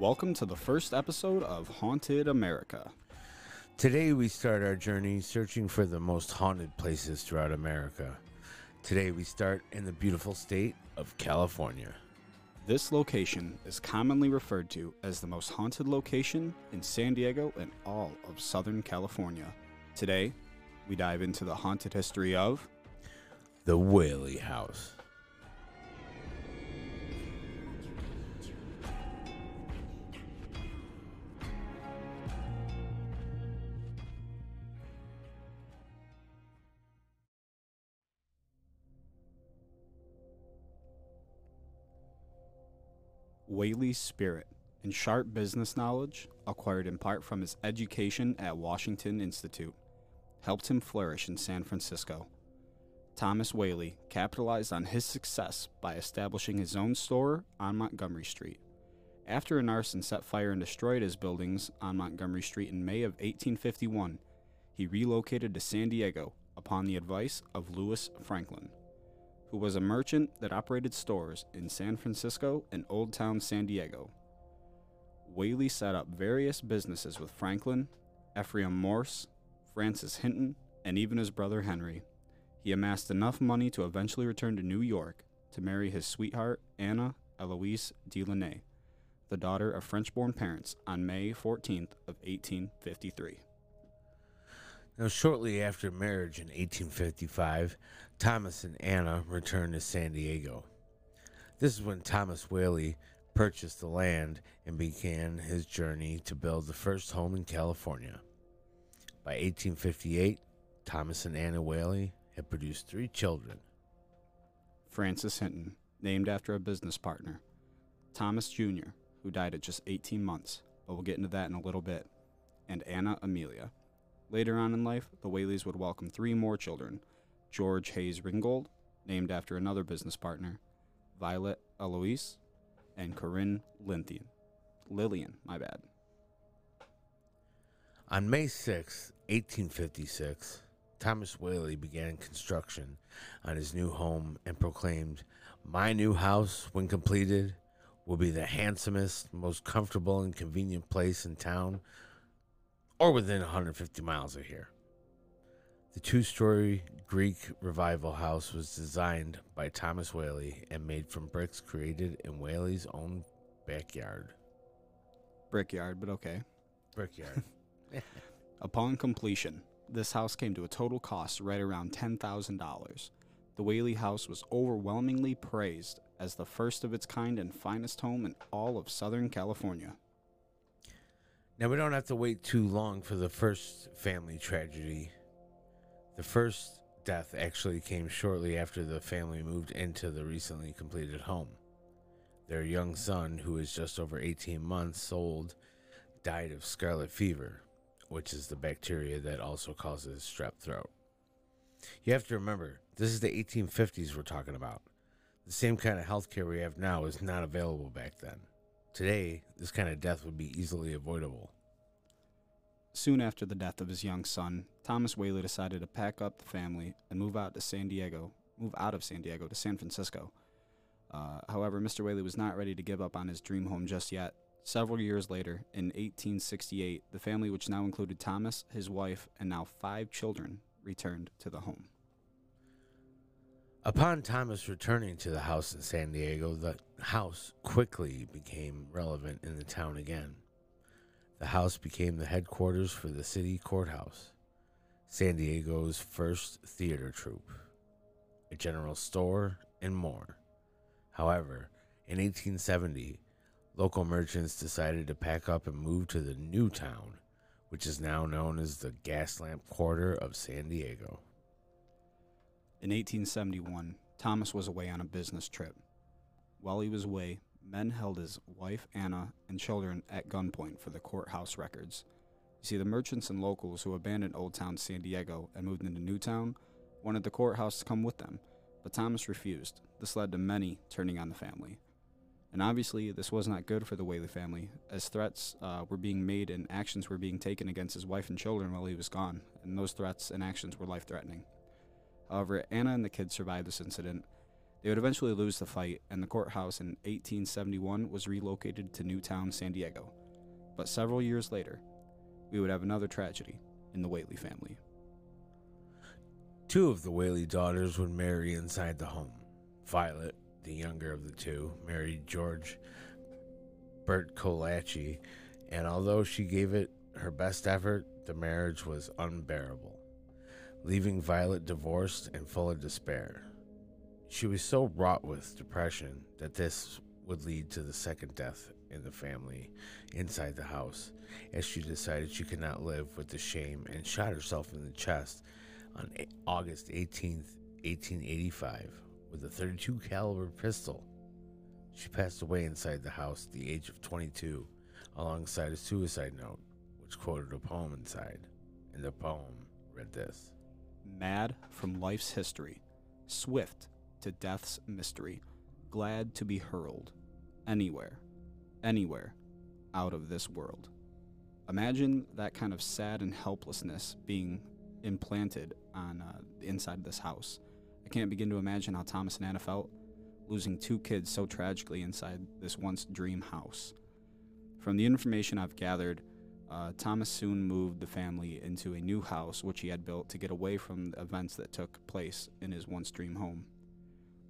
Welcome to the first episode of Haunted America. Today we start our journey searching for the most haunted places throughout America. Today we start in the beautiful state of California. This location is commonly referred to as the most haunted location in San Diego and all of Southern California. Today, we dive into the haunted history of The Whaley House. Whaley's spirit and sharp business knowledge, acquired in part from his education at Washington Institute, helped him flourish in San Francisco. Thomas Whaley capitalized on his success by establishing his own store on Montgomery Street. After an arson set fire and destroyed his buildings on Montgomery Street in May of 1851, he relocated to San Diego upon the advice of Louis Franklin who was a merchant that operated stores in San Francisco and Old Town San Diego. Whaley set up various businesses with Franklin, Ephraim Morse, Francis Hinton, and even his brother Henry. He amassed enough money to eventually return to New York to marry his sweetheart Anna Eloise Delaunay, the daughter of French-born parents, on May 14th of 1853. Now, shortly after marriage in 1855, Thomas and Anna returned to San Diego. This is when Thomas Whaley purchased the land and began his journey to build the first home in California. By 1858, Thomas and Anna Whaley had produced three children. Francis Hinton, named after a business partner, Thomas Jr., who died at just 18 months, but we'll get into that in a little bit, and Anna Amelia. Later on in life, the Whaleys would welcome three more children George Hayes Ringgold, named after another business partner, Violet Eloise, and Corinne Lillian. Lillian, my bad. On May 6, 1856, Thomas Whaley began construction on his new home and proclaimed, My new house, when completed, will be the handsomest, most comfortable, and convenient place in town or within 150 miles of here. The two story Greek revival house was designed by Thomas Whaley and made from bricks created in Whaley's own backyard. Brickyard, but okay. Brickyard. Upon completion, this house came to a total cost right around $10,000. The Whaley house was overwhelmingly praised as the first of its kind and finest home in all of Southern California. Now, we don't have to wait too long for the first family tragedy. The first death actually came shortly after the family moved into the recently completed home. Their young son, who is just over 18 months old, died of scarlet fever, which is the bacteria that also causes strep throat. You have to remember, this is the 1850s we're talking about. The same kind of healthcare we have now is not available back then. Today, this kind of death would be easily avoidable. Soon after the death of his young son, Thomas Whaley decided to pack up the family and move out to San Diego, move out of San Diego to San Francisco. Uh, however, Mr. Whaley was not ready to give up on his dream home just yet. Several years later, in 1868, the family, which now included Thomas, his wife, and now five children, returned to the home. Upon Thomas returning to the house in San Diego, the house quickly became relevant in the town again. The house became the headquarters for the city courthouse, San Diego's first theater troupe, a general store, and more. However, in 1870, local merchants decided to pack up and move to the new town, which is now known as the Gaslamp Quarter of San Diego. In 1871, Thomas was away on a business trip. While he was away, men held his wife Anna and children at gunpoint for the courthouse records. You see, the merchants and locals who abandoned Old Town San Diego and moved into Newtown wanted the courthouse to come with them, but Thomas refused. This led to many turning on the family. And obviously, this was not good for the Whaley family, as threats uh, were being made and actions were being taken against his wife and children while he was gone, and those threats and actions were life threatening. However, Anna and the kids survived this incident. They would eventually lose the fight, and the courthouse in 1871 was relocated to Newtown, San Diego. But several years later, we would have another tragedy in the Whaley family. Two of the Whaley daughters would marry inside the home. Violet, the younger of the two, married George Bertolacci, and although she gave it her best effort, the marriage was unbearable, leaving Violet divorced and full of despair. She was so wrought with depression that this would lead to the second death in the family inside the house, as she decided she could not live with the shame and shot herself in the chest on August 18th, 1885, with a 32 caliber pistol. She passed away inside the house at the age of 22, alongside a suicide note, which quoted a poem inside. And the poem read this Mad from life's history, swift to death's mystery, glad to be hurled anywhere, anywhere out of this world. Imagine that kind of sad and helplessness being implanted on uh, the inside of this house. I can't begin to imagine how Thomas and Anna felt losing two kids so tragically inside this once dream house. From the information I've gathered, uh, Thomas soon moved the family into a new house which he had built to get away from the events that took place in his once dream home.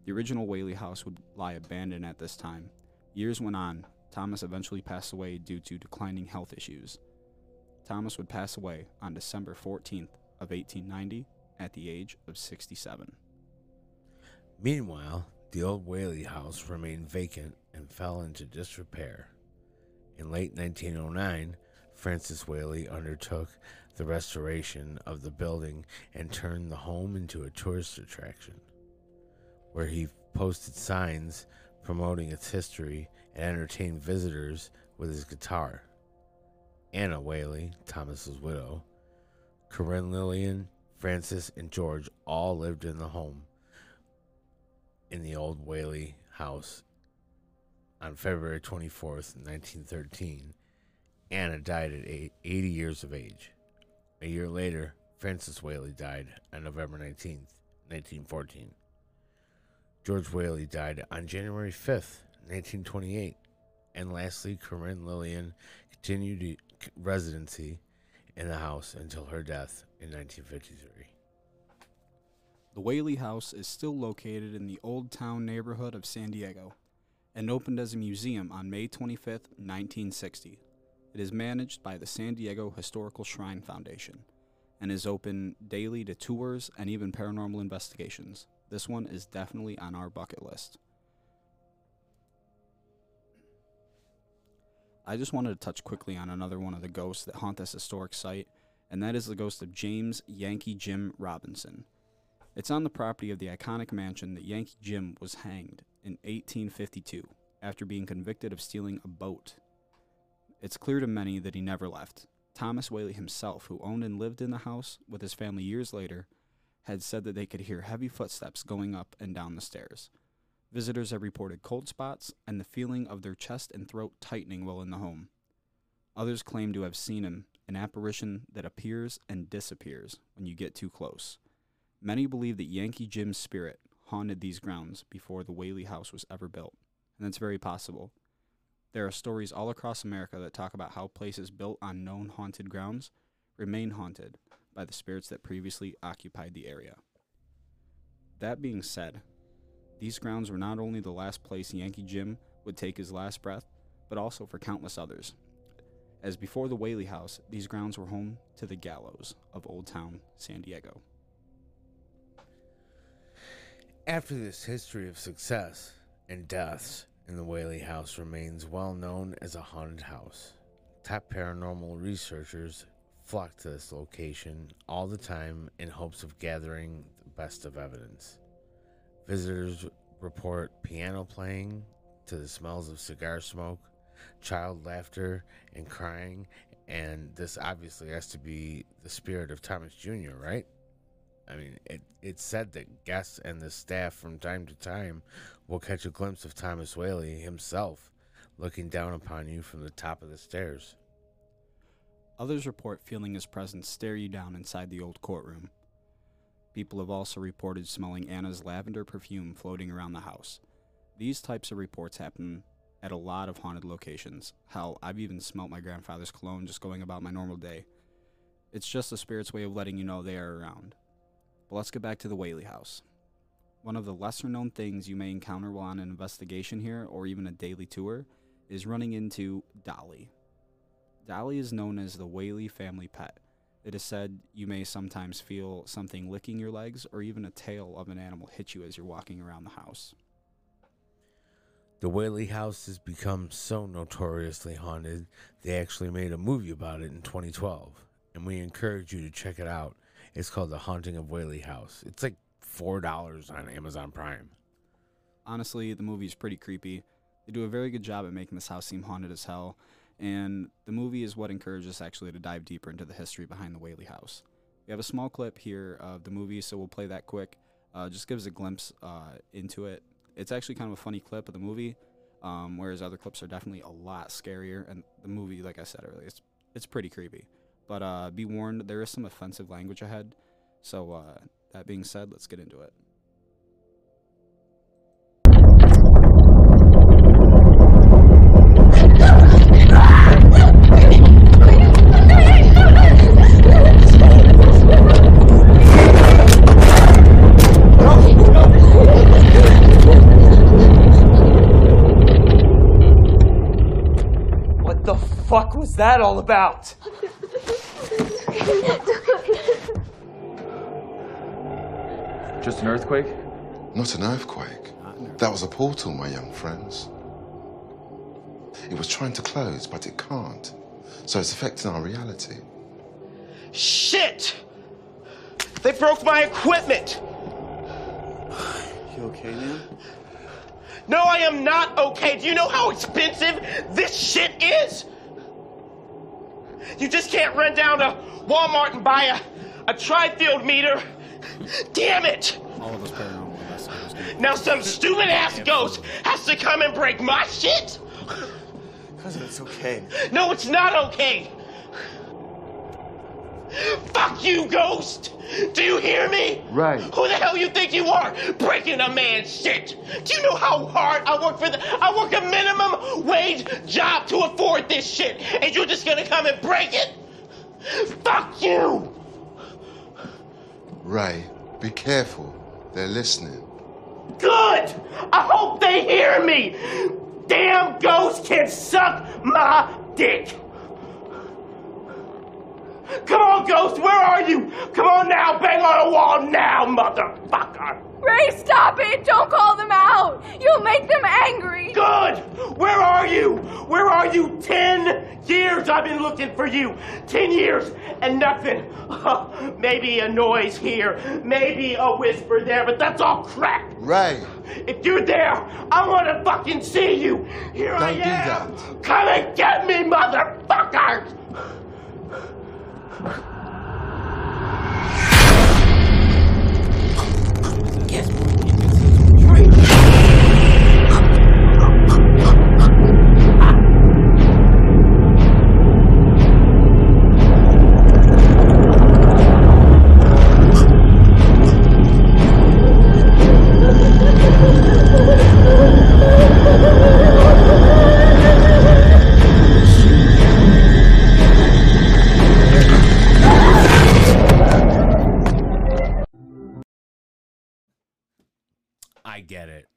The original Whaley house would lie abandoned at this time. Years went on. Thomas eventually passed away due to declining health issues. Thomas would pass away on December 14th of 1890 at the age of 67. Meanwhile, the old Whaley house remained vacant and fell into disrepair. In late 1909, Francis Whaley undertook the restoration of the building and turned the home into a tourist attraction, where he posted signs promoting its history and entertained visitors with his guitar. Anna Whaley, Thomas's widow, Corinne Lillian, Francis, and George all lived in the home in the old Whaley house on February 24th, 1913. Anna died at 80 years of age. A year later, Francis Whaley died on November 19th, 1914. George Whaley died on January 5th, 1928. And lastly, Corinne Lillian continued residency in the house until her death in 1953. The Whaley House is still located in the Old Town neighborhood of San Diego and opened as a museum on May 25, 1960. It is managed by the San Diego Historical Shrine Foundation and is open daily to tours and even paranormal investigations. This one is definitely on our bucket list. I just wanted to touch quickly on another one of the ghosts that haunt this historic site, and that is the ghost of James Yankee Jim Robinson. It's on the property of the iconic mansion that Yankee Jim was hanged in 1852 after being convicted of stealing a boat. It's clear to many that he never left. Thomas Whaley himself, who owned and lived in the house with his family years later, had said that they could hear heavy footsteps going up and down the stairs. Visitors have reported cold spots and the feeling of their chest and throat tightening while in the home. Others claim to have seen him, an apparition that appears and disappears when you get too close. Many believe that Yankee Jim's spirit haunted these grounds before the Whaley House was ever built, and that's very possible. There are stories all across America that talk about how places built on known haunted grounds remain haunted by the spirits that previously occupied the area. That being said, these grounds were not only the last place Yankee Jim would take his last breath, but also for countless others. As before the Whaley House, these grounds were home to the gallows of Old Town San Diego. After this history of success and deaths in the Whaley House remains well known as a haunted house, top paranormal researchers flock to this location all the time in hopes of gathering the best of evidence. Visitors report piano playing to the smells of cigar smoke, child laughter and crying, and this obviously has to be the spirit of Thomas Jr., right? I mean, it, it's said that guests and the staff from time to time will catch a glimpse of Thomas Whaley himself looking down upon you from the top of the stairs. Others report feeling his presence stare you down inside the old courtroom. People have also reported smelling Anna's lavender perfume floating around the house. These types of reports happen at a lot of haunted locations. Hell, I've even smelt my grandfather's cologne just going about my normal day. It's just the spirit's way of letting you know they are around. But let's get back to the Whaley house. One of the lesser known things you may encounter while on an investigation here, or even a daily tour, is running into Dolly. Dolly is known as the Whaley family pet. It is said you may sometimes feel something licking your legs or even a tail of an animal hit you as you're walking around the house. The Whaley house has become so notoriously haunted, they actually made a movie about it in 2012, and we encourage you to check it out. It's called The Haunting of Whaley House. It's like $4 on Amazon Prime. Honestly, the movie is pretty creepy. They do a very good job at making this house seem haunted as hell, and the movie is what encourages us actually to dive deeper into the history behind the Whaley house. We have a small clip here of the movie, so we'll play that quick. Uh, just gives a glimpse uh, into it it's actually kind of a funny clip of the movie, um, whereas other clips are definitely a lot scarier. And the movie, like I said earlier, it's it's pretty creepy. But uh, be warned, there is some offensive language ahead. So uh, that being said, let's get into it. What the fuck was that all about? Just an earthquake? Not an earthquake. That was a portal, my young friends. It was trying to close, but it can't. So it's affecting our reality. Shit! They broke my equipment! You okay, man? No, I am not okay. Do you know how expensive this shit is? You just can't run down to Walmart and buy a, a tri-field meter. Damn it! All of us paranormal investigators Now some stupid ass ghost has to come and break my shit? Cousin, it's okay. No, it's not okay. Fuck you, ghost! Do you hear me? Right. Who the hell you think you are? Breaking a man's shit. Do you know how hard I work for the I work a minimum wage job to afford this shit. And you're just gonna come and break it? Fuck you! Ray, be careful. They're listening. Good! I hope they hear me! Damn ghost can suck my dick! Come on, Ghost, where are you? Come on now, bang on a wall now, motherfucker! Ray, stop it! Don't call them out! You'll make them angry! Good! Where are you? Where are you? Ten years I've been looking for you! Ten years and nothing! maybe a noise here, maybe a whisper there, but that's all crap! Ray! If you're there, I want to fucking see you! Here Don't I do am! that. Come and get me, motherfuckers! I get it.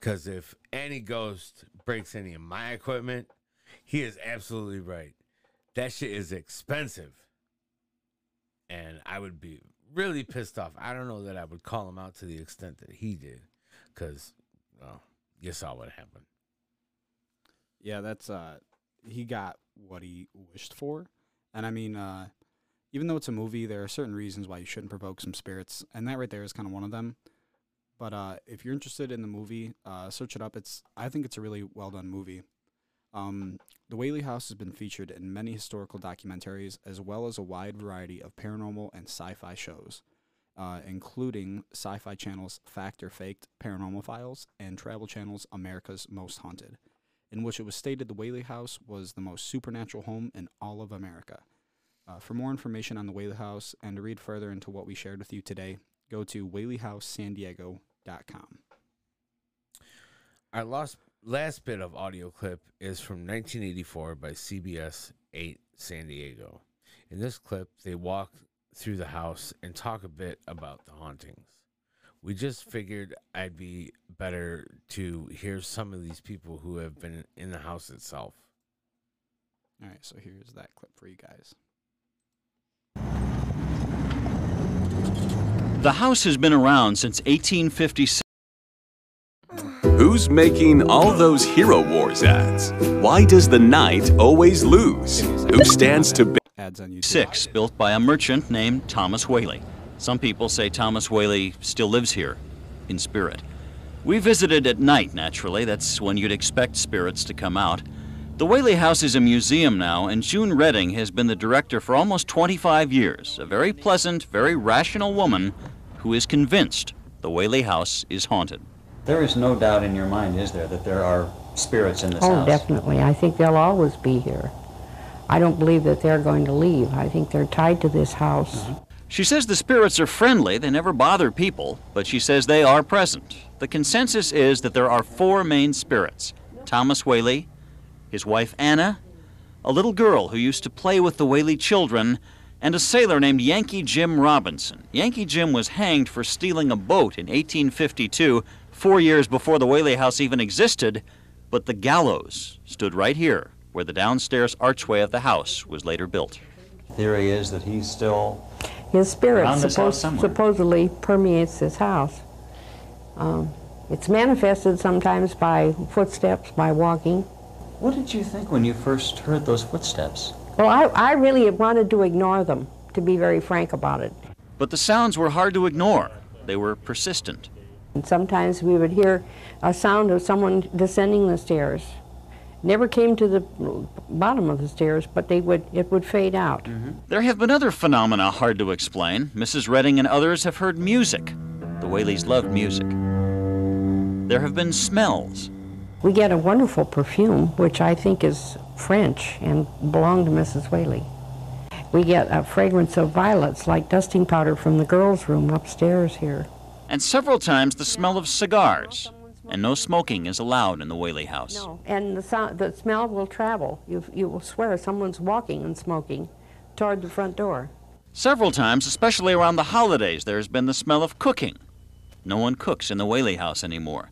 Because if any ghost breaks any of my equipment, he is absolutely right. That shit is expensive. And I would be really pissed off. I don't know that I would call him out to the extent that he did. Because, well, you saw what happened. Yeah, that's uh he got what he wished for. And I mean, uh even though it's a movie, there are certain reasons why you shouldn't provoke some spirits, and that right there is kind of one of them. But uh, if you're interested in the movie, uh, search it up. It's I think it's a really well done movie. Um, the Whaley House has been featured in many historical documentaries, as well as a wide variety of paranormal and sci-fi shows, uh, including Sci-Fi Channel's Fact or Faked Paranormal Files and Travel Channel's America's Most Haunted, in which it was stated the Whaley House was the most supernatural home in all of America. Uh, for more information on the Whaley House and to read further into what we shared with you today, go to whaleyhousesandiego.com. Our last last bit of audio clip is from 1984 by CBS 8 San Diego. In this clip, they walk through the house and talk a bit about the hauntings. We just figured I'd be better to hear some of these people who have been in the house itself. All right, so here's that clip for you guys. The house has been around since 1856. Who's making all those Hero Wars ads? Why does the knight always lose? Who stands to be? Ads on YouTube. Six, built by a merchant named Thomas Whaley. Some people say Thomas Whaley still lives here, in spirit. We visited at night, naturally. That's when you'd expect spirits to come out. The Whaley House is a museum now, and June Reading has been the director for almost 25 years. A very pleasant, very rational woman who is convinced the Whaley House is haunted. There is no doubt in your mind, is there, that there are spirits in this oh, house? definitely. I think they'll always be here. I don't believe that they're going to leave. I think they're tied to this house. Mm-hmm. She says the spirits are friendly, they never bother people, but she says they are present. The consensus is that there are four main spirits Thomas Whaley, his wife Anna, a little girl who used to play with the Whaley children, and a sailor named Yankee Jim Robinson. Yankee Jim was hanged for stealing a boat in 1852, four years before the Whaley House even existed, but the gallows stood right here, where the downstairs archway of the house was later built. Theory is that he's still His spirit Around suppos- supposedly permeates this house. Um, it's manifested sometimes by footsteps, by walking. What did you think when you first heard those footsteps? Well, I, I really wanted to ignore them, to be very frank about it. But the sounds were hard to ignore, they were persistent. And sometimes we would hear a sound of someone descending the stairs. Never came to the bottom of the stairs, but they would it would fade out. Mm-hmm. There have been other phenomena hard to explain. Mrs. Reading and others have heard music. The Whaleys loved music. There have been smells. We get a wonderful perfume, which I think is French and belonged to Mrs. Whaley. We get a fragrance of violets, like dusting powder from the girls' room upstairs here. And several times the smell of cigars. And no smoking is allowed in the Whaley house. No, and the, sound, the smell will travel. You, you will swear someone's walking and smoking toward the front door. Several times, especially around the holidays, there has been the smell of cooking. No one cooks in the Whaley house anymore.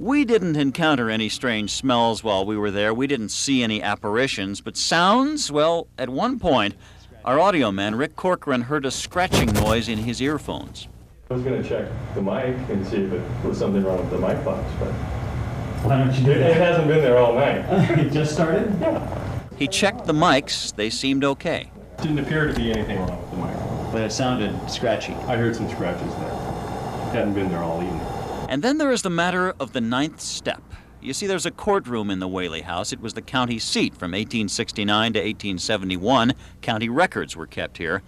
We didn't encounter any strange smells while we were there. We didn't see any apparitions, but sounds, well, at one point, our audio man, Rick Corcoran, heard a scratching noise in his earphones. I was gonna check the mic and see if it was something wrong with the mic box, but Why don't you do it, it hasn't been there all night. it just started? He checked the mics, they seemed okay. Didn't appear to be anything wrong with the mic. But it sounded scratchy. I heard some scratches there. It hadn't been there all evening. And then there is the matter of the ninth step. You see, there's a courtroom in the Whaley House. It was the county seat from 1869 to 1871. County records were kept here.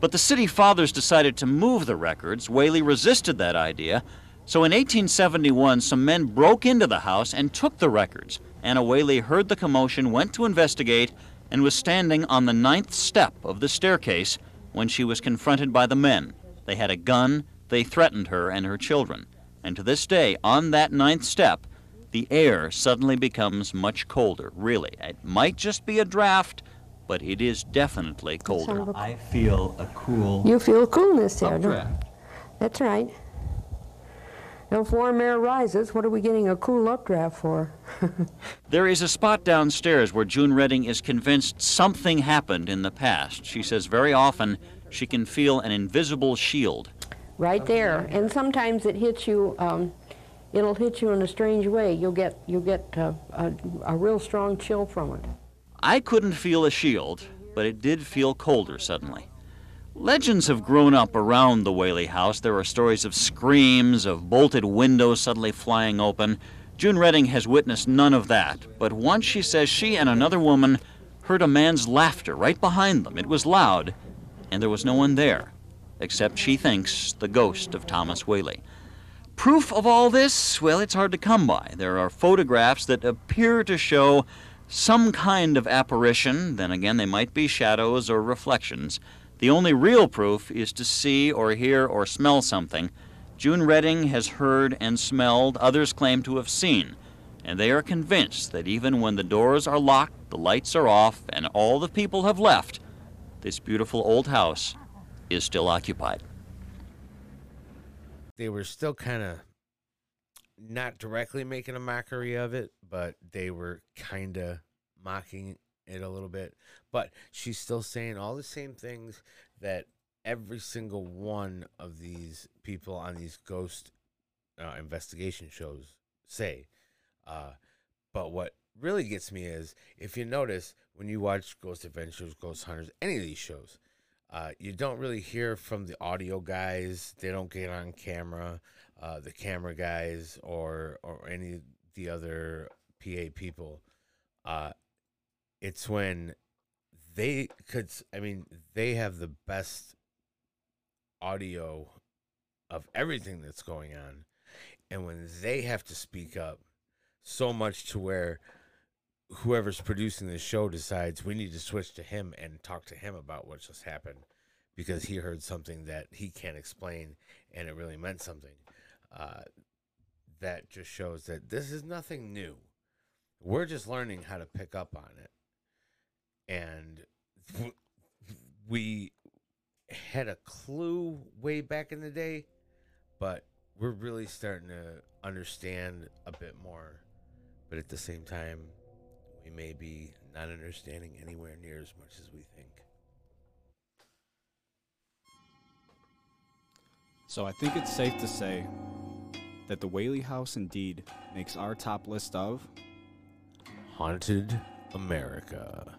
But the city fathers decided to move the records. Whaley resisted that idea. So in 1871, some men broke into the house and took the records. Anna Whaley heard the commotion, went to investigate, and was standing on the ninth step of the staircase when she was confronted by the men. They had a gun, they threatened her and her children. And to this day, on that ninth step, the air suddenly becomes much colder. Really, it might just be a draft, but it is definitely colder. I feel a cool. You feel coolness there, don't updraft. That's right. If warm air rises, what are we getting a cool updraft for? There is a spot downstairs where June Reading is convinced something happened in the past. She says very often she can feel an invisible shield. Right there. And sometimes it hits you. Um, it'll hit you in a strange way. You'll get you'll get uh, a, a real strong chill from it. I couldn't feel a shield, but it did feel colder suddenly. Legends have grown up around the Whaley house. There are stories of screams, of bolted windows suddenly flying open. June Reading has witnessed none of that, but once she says she and another woman heard a man's laughter right behind them. It was loud, and there was no one there, except she thinks the ghost of Thomas Whaley. Proof of all this? Well, it's hard to come by. There are photographs that appear to show some kind of apparition, then again, they might be shadows or reflections. The only real proof is to see or hear or smell something. June Reading has heard and smelled, others claim to have seen, and they are convinced that even when the doors are locked, the lights are off, and all the people have left, this beautiful old house is still occupied. They were still kind of not directly making a mockery of it, but they were kind of mocking it a little bit. But she's still saying all the same things that every single one of these people on these ghost uh, investigation shows say. Uh, but what really gets me is if you notice when you watch Ghost Adventures, Ghost Hunters, any of these shows, uh, you don't really hear from the audio guys. They don't get on camera. Uh, the camera guys or or any of the other PA people. Uh, it's when they could. I mean, they have the best audio of everything that's going on, and when they have to speak up, so much to where whoever's producing the show decides we need to switch to him and talk to him about what just happened because he heard something that he can't explain and it really meant something. Uh, that just shows that this is nothing new. We're just learning how to pick up on it. And we had a clue way back in the day, but we're really starting to understand a bit more. But at the same time, we may be not understanding anywhere near as much as we think. So I think it's safe to say that the Whaley House indeed makes our top list of Haunted America.